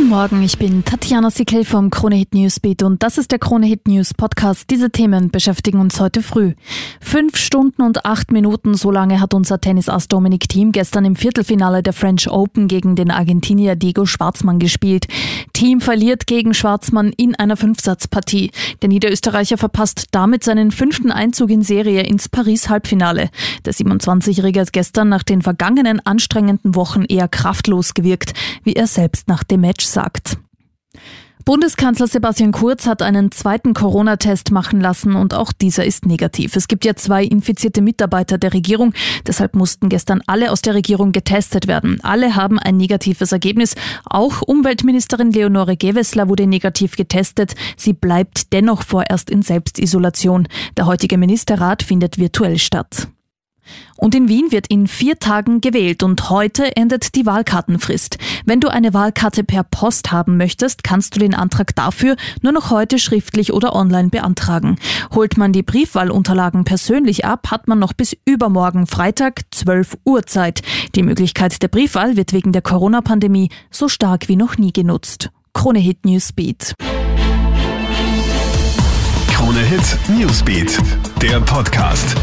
Guten Morgen, ich bin Tatjana Sickel vom Krone Hit Newsbeat und das ist der Krone Hit News Podcast. Diese Themen beschäftigen uns heute früh. Fünf Stunden und acht Minuten, so lange hat unser Tennisass Dominik Thiem gestern im Viertelfinale der French Open gegen den Argentinier Diego Schwarzmann gespielt. Thiem verliert gegen Schwarzmann in einer Fünfsatzpartie. Der Niederösterreicher verpasst damit seinen fünften Einzug in Serie ins Paris-Halbfinale. Der 27-Jährige hat gestern nach den vergangenen anstrengenden Wochen eher kraftlos gewirkt, wie er selbst nach dem Match sagt. Bundeskanzler Sebastian Kurz hat einen zweiten Corona-Test machen lassen und auch dieser ist negativ. Es gibt ja zwei infizierte Mitarbeiter der Regierung, deshalb mussten gestern alle aus der Regierung getestet werden. Alle haben ein negatives Ergebnis. Auch Umweltministerin Leonore Gewessler wurde negativ getestet. Sie bleibt dennoch vorerst in Selbstisolation. Der heutige Ministerrat findet virtuell statt. Und in Wien wird in vier Tagen gewählt und heute endet die Wahlkartenfrist. Wenn du eine Wahlkarte per Post haben möchtest, kannst du den Antrag dafür nur noch heute schriftlich oder online beantragen. Holt man die Briefwahlunterlagen persönlich ab, hat man noch bis übermorgen Freitag 12 Uhr Zeit. Die Möglichkeit der Briefwahl wird wegen der Corona-Pandemie so stark wie noch nie genutzt. Krone Hit Newsbeat. Krone Hit Newsbeat, der Podcast.